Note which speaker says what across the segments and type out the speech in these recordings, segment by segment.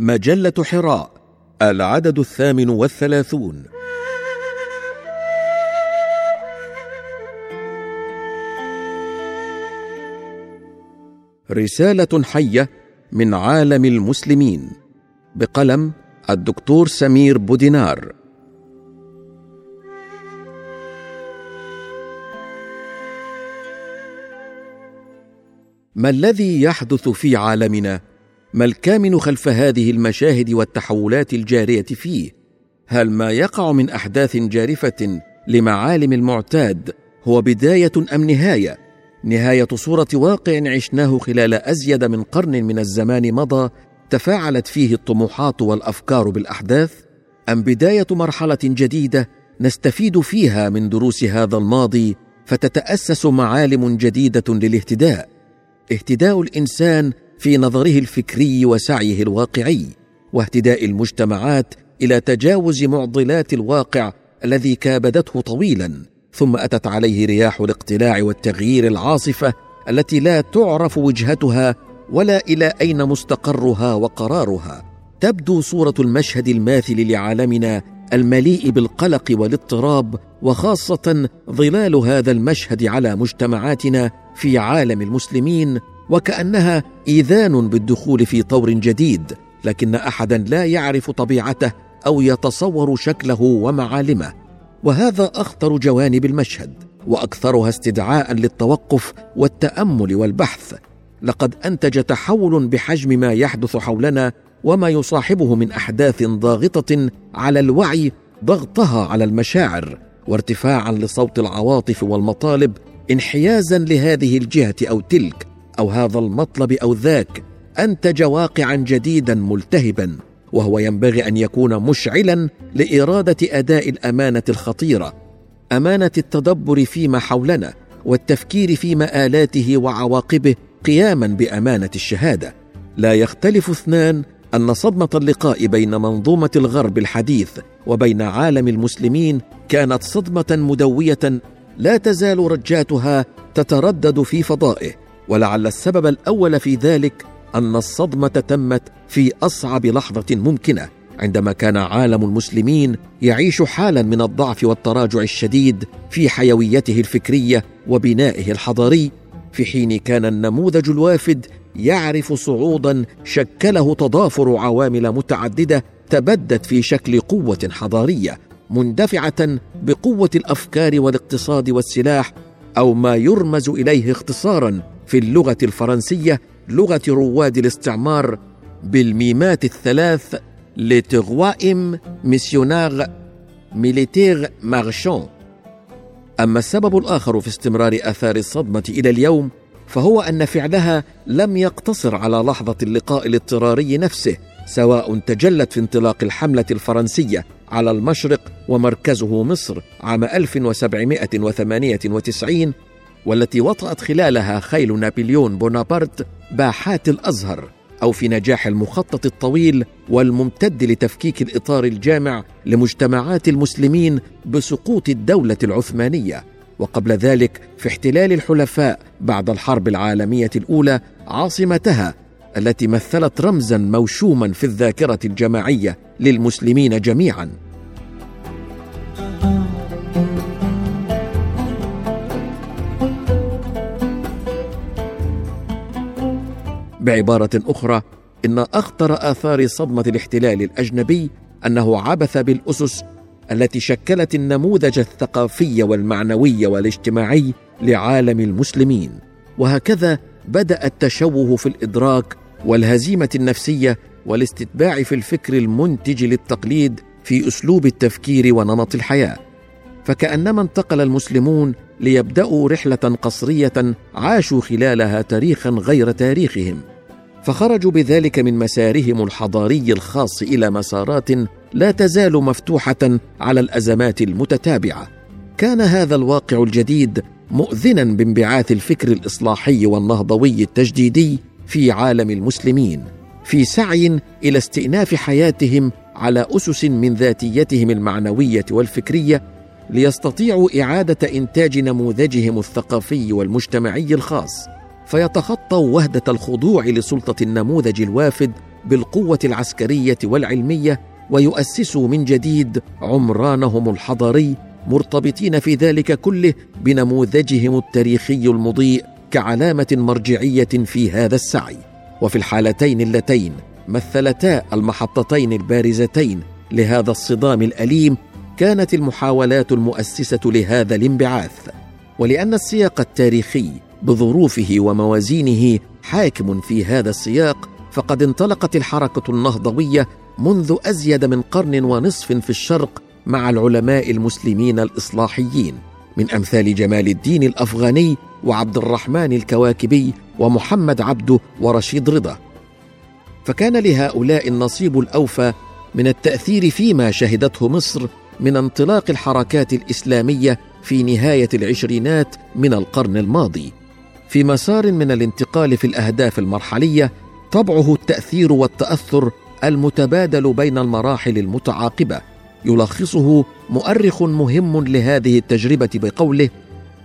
Speaker 1: مجلة حراء العدد الثامن والثلاثون. رسالة حية من عالم المسلمين بقلم الدكتور سمير بودينار. ما الذي يحدث في عالمنا ما الكامن خلف هذه المشاهد والتحولات الجارية فيه؟ هل ما يقع من أحداث جارفة لمعالم المعتاد هو بداية أم نهاية؟ نهاية صورة واقع عشناه خلال أزيد من قرن من الزمان مضى تفاعلت فيه الطموحات والأفكار بالأحداث؟ أم بداية مرحلة جديدة نستفيد فيها من دروس هذا الماضي فتتأسس معالم جديدة للاهتداء؟ اهتداء الإنسان في نظره الفكري وسعيه الواقعي واهتداء المجتمعات إلى تجاوز معضلات الواقع الذي كابدته طويلا ثم أتت عليه رياح الاقتلاع والتغيير العاصفة التي لا تعرف وجهتها ولا إلى أين مستقرها وقرارها. تبدو صورة المشهد الماثل لعالمنا المليء بالقلق والاضطراب وخاصة ظلال هذا المشهد على مجتمعاتنا في عالم المسلمين وكأنها إيذان بالدخول في طور جديد لكن احدا لا يعرف طبيعته أو يتصور شكله ومعالمه. وهذا أخطر جوانب المشهد وأكثرها استدعاء للتوقف والتأمل والبحث. لقد أنتج تحول بحجم ما يحدث حولنا وما يصاحبه من أحداث ضاغطة على الوعي ضغطها على المشاعر وارتفاعا لصوت العواطف والمطالب انحيازا لهذه الجهة أو تلك. أو هذا المطلب أو ذاك انتج واقعا جديدا ملتهبا وهو ينبغي أن يكون مشعلا لإرادة أداء الأمانة الخطيرة أمانة التدبر فيما حولنا والتفكير في مالاته وعواقبه قياما بأمانة الشهادة. لا يختلف اثنان أن صدمة اللقاء بين منظومة الغرب الحديث وبين عالم المسلمين كانت صدمة مدوية لا تزال رجاتها تتردد في فضائه. ولعل السبب الأول في ذلك أن الصدمة تمت في أصعب لحظة ممكنة عندما كان عالم المسلمين يعيش حالا من الضعف والتراجع الشديد في حيويته الفكرية وبنائه الحضاري في حين كان النموذج الوافد يعرف صعودا شكله تضافر عوامل متعددة تبدت في شكل قوة حضارية مندفعة بقوة الأفكار والاقتصاد والسلاح أو ما يرمز إليه اختصارا في اللغة الفرنسية لغة رواد الاستعمار بالميمات الثلاث لتغوائم missionnaire militaire marchand. أما السبب الآخر في استمرار آثار الصدمة إلى اليوم فهو أن فعلها لم يقتصر على لحظة اللقاء الاضطراري نفسه سواء تجلت في انطلاق الحملة الفرنسية على المشرق ومركزه مصر عام 1798 والتي وطأت خلالها خيل نابليون بونابرت باحات الأزهر أو في نجاح المخطط الطويل والممتد لتفكيك الإطار الجامع لمجتمعات المسلمين بسقوط الدولة العثمانية. وقبل ذلك في احتلال الحلفاء بعد الحرب العالمية الأولى عاصمتها التي مثلت رمزا موشوما في الذاكرة الجماعية للمسلمين جميعا. بعبارة أخرى إن أخطر آثار صدمة الاحتلال الأجنبي أنه عبث بالأسس التي شكلت النموذج الثقافي والمعنوي والاجتماعي لعالم المسلمين. وهكذا بدأ التشوه في الإدراك والهزيمة النفسية والاستتباع في الفكر المنتج للتقليد في أسلوب التفكير ونمط الحياة. فكأنما انتقل المسلمون ليبدأوا رحلة قصرية عاشوا خلالها تاريخا غير تاريخهم. فخرجوا بذلك من مسارهم الحضاري الخاص إلى مسارات لا تزال مفتوحة على الأزمات المتتابعة. كان هذا الواقع الجديد مؤذنا بانبعاث الفكر الإصلاحي والنهضوي التجديدي في عالم المسلمين في سعي إلى استئناف حياتهم على أسس من ذاتيتهم المعنوية والفكرية ليستطيعوا إعادة إنتاج نموذجهم الثقافي والمجتمعي الخاص. فيتخطوا وهدة الخضوع لسلطة النموذج الوافد بالقوة العسكرية والعلمية ويؤسسوا من جديد عمرانهم الحضاري مرتبطين في ذلك كله بنموذجهم التاريخي المضيء كعلامة مرجعية في هذا السعي. وفي الحالتين اللتين مثلتا المحطتين البارزتين لهذا الصدام الأليم كانت المحاولات المؤسسة لهذا الانبعاث. ولأن السياق التاريخي بظروفه وموازينه حاكم في هذا السياق فقد انطلقت الحركة النهضوية منذ أزيد من قرن ونصف في الشرق مع العلماء المسلمين الإصلاحيين من أمثال جمال الدين الأفغاني وعبد الرحمن الكواكبي ومحمد عبده ورشيد رضا. فكان لهؤلاء النصيب الأوفى من التأثير فيما شهدته مصر من انطلاق الحركات الإسلامية في نهاية العشرينات من القرن الماضي. في مسار من الانتقال في الأهداف المرحلية طبعه التأثير والتأثر المتبادل بين المراحل المتعاقبة. يلخصه مؤرخ مهم لهذه التجربة بقوله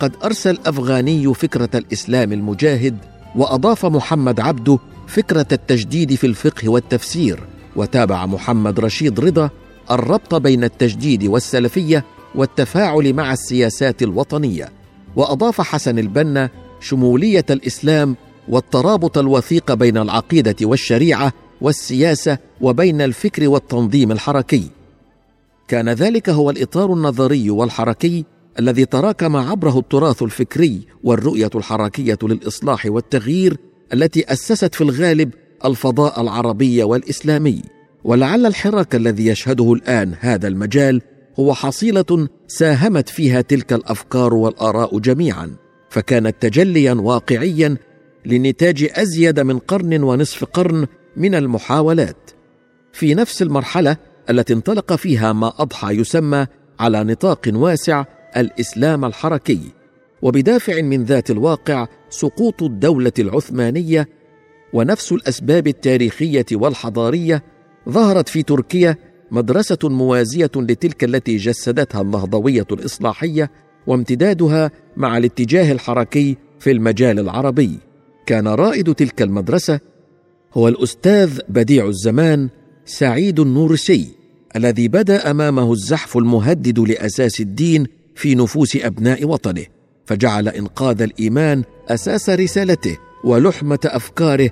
Speaker 1: قد ارسى الافغاني فكرة الإسلام المجاهد وأضاف محمد عبده فكرة التجديد في الفقه والتفسير وتابع محمد رشيد رضا الربط بين التجديد والسلفية والتفاعل مع السياسات الوطنية وأضاف حسن البنا شمولية الإسلام والترابط الوثيق بين العقيدة والشريعة والسياسة وبين الفكر والتنظيم الحركي. كان ذلك هو الإطار النظري والحركي الذي تراكم عبره التراث الفكري والرؤية الحركية للإصلاح والتغيير التي أسست في الغالب الفضاء العربي والإسلامي. ولعل الحراك الذي يشهده الآن هذا المجال هو حصيلة ساهمت فيها تلك الأفكار والآراء جميعا. فكانت تجليا واقعيا لنتاج أزيد من قرن ونصف قرن من المحاولات. في نفس المرحلة التي انطلق فيها ما أضحى يسمى على نطاق واسع الإسلام الحركي وبدافع من ذات الواقع سقوط الدولة العثمانية ونفس الأسباب التاريخية والحضارية ظهرت في تركيا مدرسة موازية لتلك التي جسدتها النهضوية الإصلاحية وامتدادها مع الاتجاه الحركي في المجال العربي. كان رائد تلك المدرسة هو الأستاذ بديع الزمان سعيد النورسي الذي بدا أمامه الزحف المهدد لأساس الدين في نفوس أبناء وطنه فجعل إنقاذ الإيمان أساس رسالته ولحمة أفكاره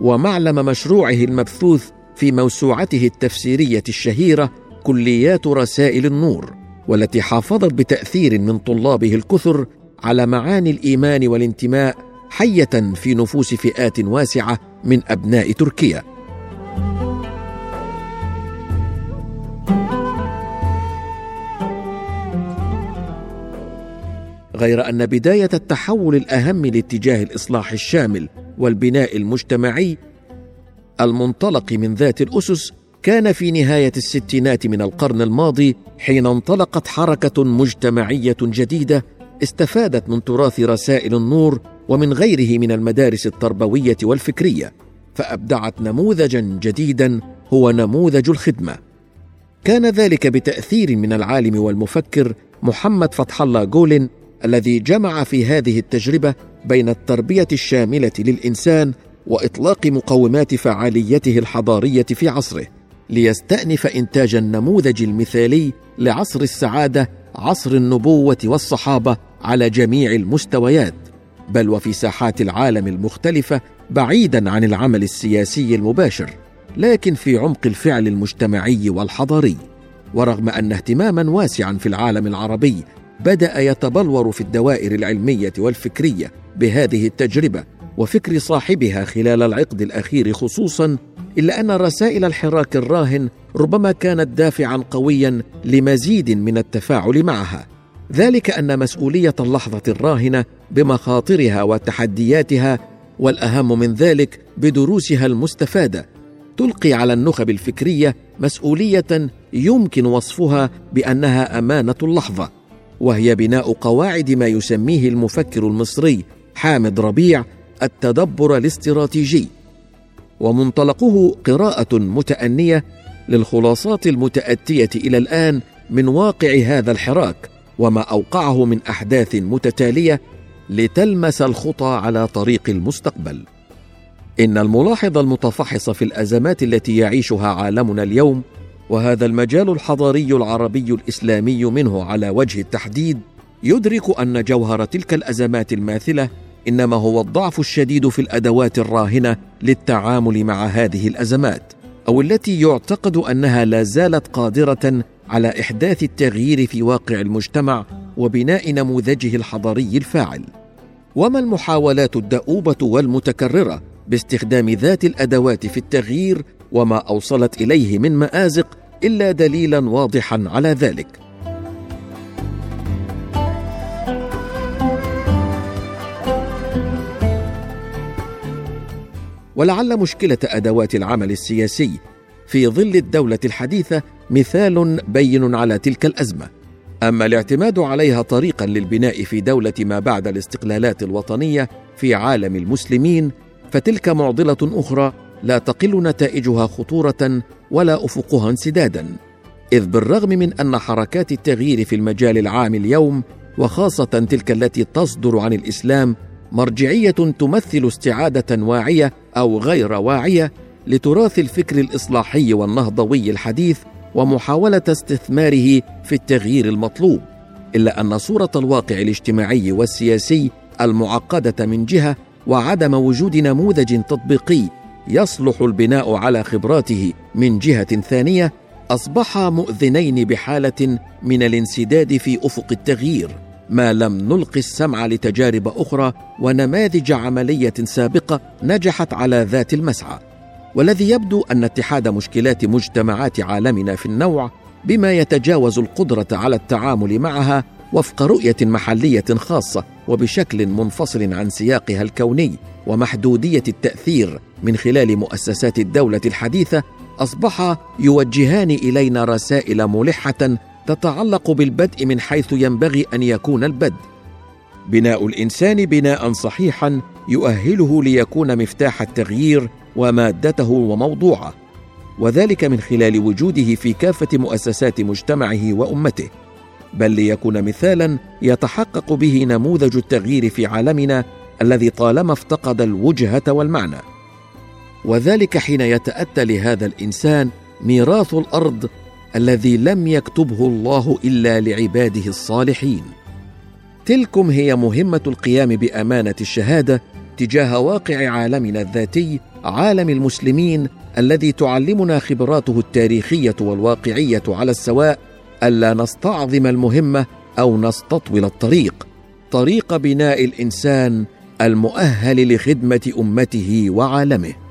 Speaker 1: ومعلم مشروعه المبثوث في موسوعته التفسيرية الشهيرة كليات رسائل النور. والتي حافظت بتأثير من طلابه الكثر على معاني الإيمان والانتماء حية في نفوس فئات واسعة من أبناء تركيا. غير أن بداية التحول الأهم لاتجاه الإصلاح الشامل والبناء المجتمعي المنطلق من ذات الأسس كان في نهاية الستينات من القرن الماضي حين انطلقت حركة مجتمعية جديدة استفادت من تراث رسائل النور ومن غيره من المدارس التربوية والفكرية فأبدعت نموذجا جديدا هو نموذج الخدمة. كان ذلك بتأثير من العالم والمفكر محمد فتح الله جولن الذي جمع في هذه التجربة بين التربية الشاملة للإنسان وإطلاق مقومات فعاليته الحضارية في عصره. ليستأنف إنتاج النموذج المثالي لعصر السعادة عصر النبوة والصحابة على جميع المستويات. بل وفي ساحات العالم المختلفة بعيدا عن العمل السياسي المباشر لكن في عمق الفعل المجتمعي والحضاري. ورغم أن اهتماما واسعا في العالم العربي بدأ يتبلور في الدوائر العلمية والفكرية بهذه التجربة وفكر صاحبها خلال العقد الأخير خصوصا إلا أن رسائل الحراك الراهن ربما كانت دافعا قويا لمزيد من التفاعل معها. ذلك أن مسؤولية اللحظة الراهنة بمخاطرها وتحدياتها والأهم من ذلك بدروسها المستفادة. تلقي على النخب الفكرية مسؤولية يمكن وصفها بأنها أمانة اللحظة وهي بناء قواعد ما يسميه المفكر المصري حامد ربيع التدبر الاستراتيجي ومنطلقه قراءة متأنية للخلاصات المتأتية إلى الآن من واقع هذا الحراك وما أوقعه من أحداث متتالية لتلمس الخطى على طريق المستقبل. إن الملاحظ المتفحص في الأزمات التي يعيشها عالمنا اليوم وهذا المجال الحضاري العربي الإسلامي منه على وجه التحديد يدرك أن جوهر تلك الأزمات الماثلة إنما هو الضعف الشديد في الأدوات الراهنة للتعامل مع هذه الأزمات أو التي يعتقد أنها لا زالت قادرة على إحداث التغيير في واقع المجتمع وبناء نموذجه الحضاري الفاعل. وما المحاولات الدؤوبة والمتكررة باستخدام ذات الأدوات في التغيير وما أوصلت إليه من مآزق إلا دليلا واضحا على ذلك؟ ولعل مشكلة أدوات العمل السياسي. في ظل الدولة الحديثة مثال بين على تلك الأزمة. أما الاعتماد عليها طريقا للبناء في دولة ما بعد الاستقلالات الوطنية في عالم المسلمين فتلك معضلة أخرى لا تقل نتائجها خطورة ولا أفقها انسدادا. إذ بالرغم من أن حركات التغيير في المجال العام اليوم وخاصة تلك التي تصدر عن الإسلام مرجعية تمثل استعادة واعية أو غير واعية لتراث الفكر الإصلاحي والنهضوي الحديث ومحاولة استثماره في التغيير المطلوب إلا أن صورة الواقع الاجتماعي والسياسي المعقدة من جهة وعدم وجود نموذج تطبيقي يصلح البناء على خبراته من جهة ثانية أصبحا مؤذنين بحالة من الانسداد في أفق التغيير. ما لم نلقي السمع لتجارب أخرى ونماذج عملية سابقة نجحت على ذات المسعى. والذي يبدو أن اتحاد مشكلات مجتمعات عالمنا في النوع بما يتجاوز القدرة على التعامل معها وفق رؤية محلية خاصة وبشكل منفصل عن سياقها الكوني ومحدودية التأثير من خلال مؤسسات الدولة الحديثة اصبحا يوجهان إلينا رسائل ملحة تتعلق بالبدء من حيث ينبغي أن يكون البدء. بناء الإنسان بناء صحيحا يؤهله ليكون مفتاح التغيير ومادته وموضوعه وذلك من خلال وجوده في كافة مؤسسات مجتمعه وأمته. بل ليكون مثالا يتحقق به نموذج التغيير في عالمنا الذي طالما افتقد الوجهة والمعنى. وذلك حين يتأتى لهذا الإنسان ميراث الأرض الذي لم يكتبه الله إلا لعباده الصالحين. تلكم هي مهمة القيام بأمانة الشهادة تجاه واقع عالمنا الذاتي عالم المسلمين الذي تعلمنا خبراته التاريخية والواقعية على السواء ألا نستعظم المهمة أو نستطول الطريق. طريق بناء الإنسان المؤهل لخدمة أمته وعالمه.